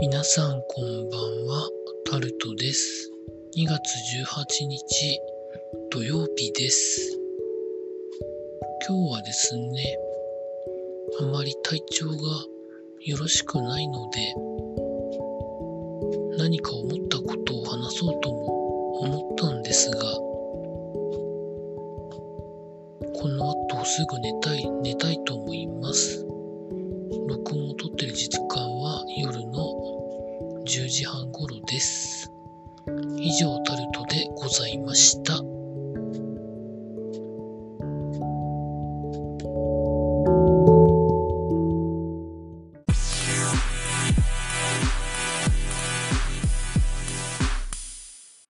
皆さんこんばんは、タルトです。2月18日土曜日です。今日はですね、あまり体調がよろしくないので、何か思ったことを話そうとも思ったんですが、この後すぐ寝たい、寝たいと思います。10時半頃です。以上タルトでございました。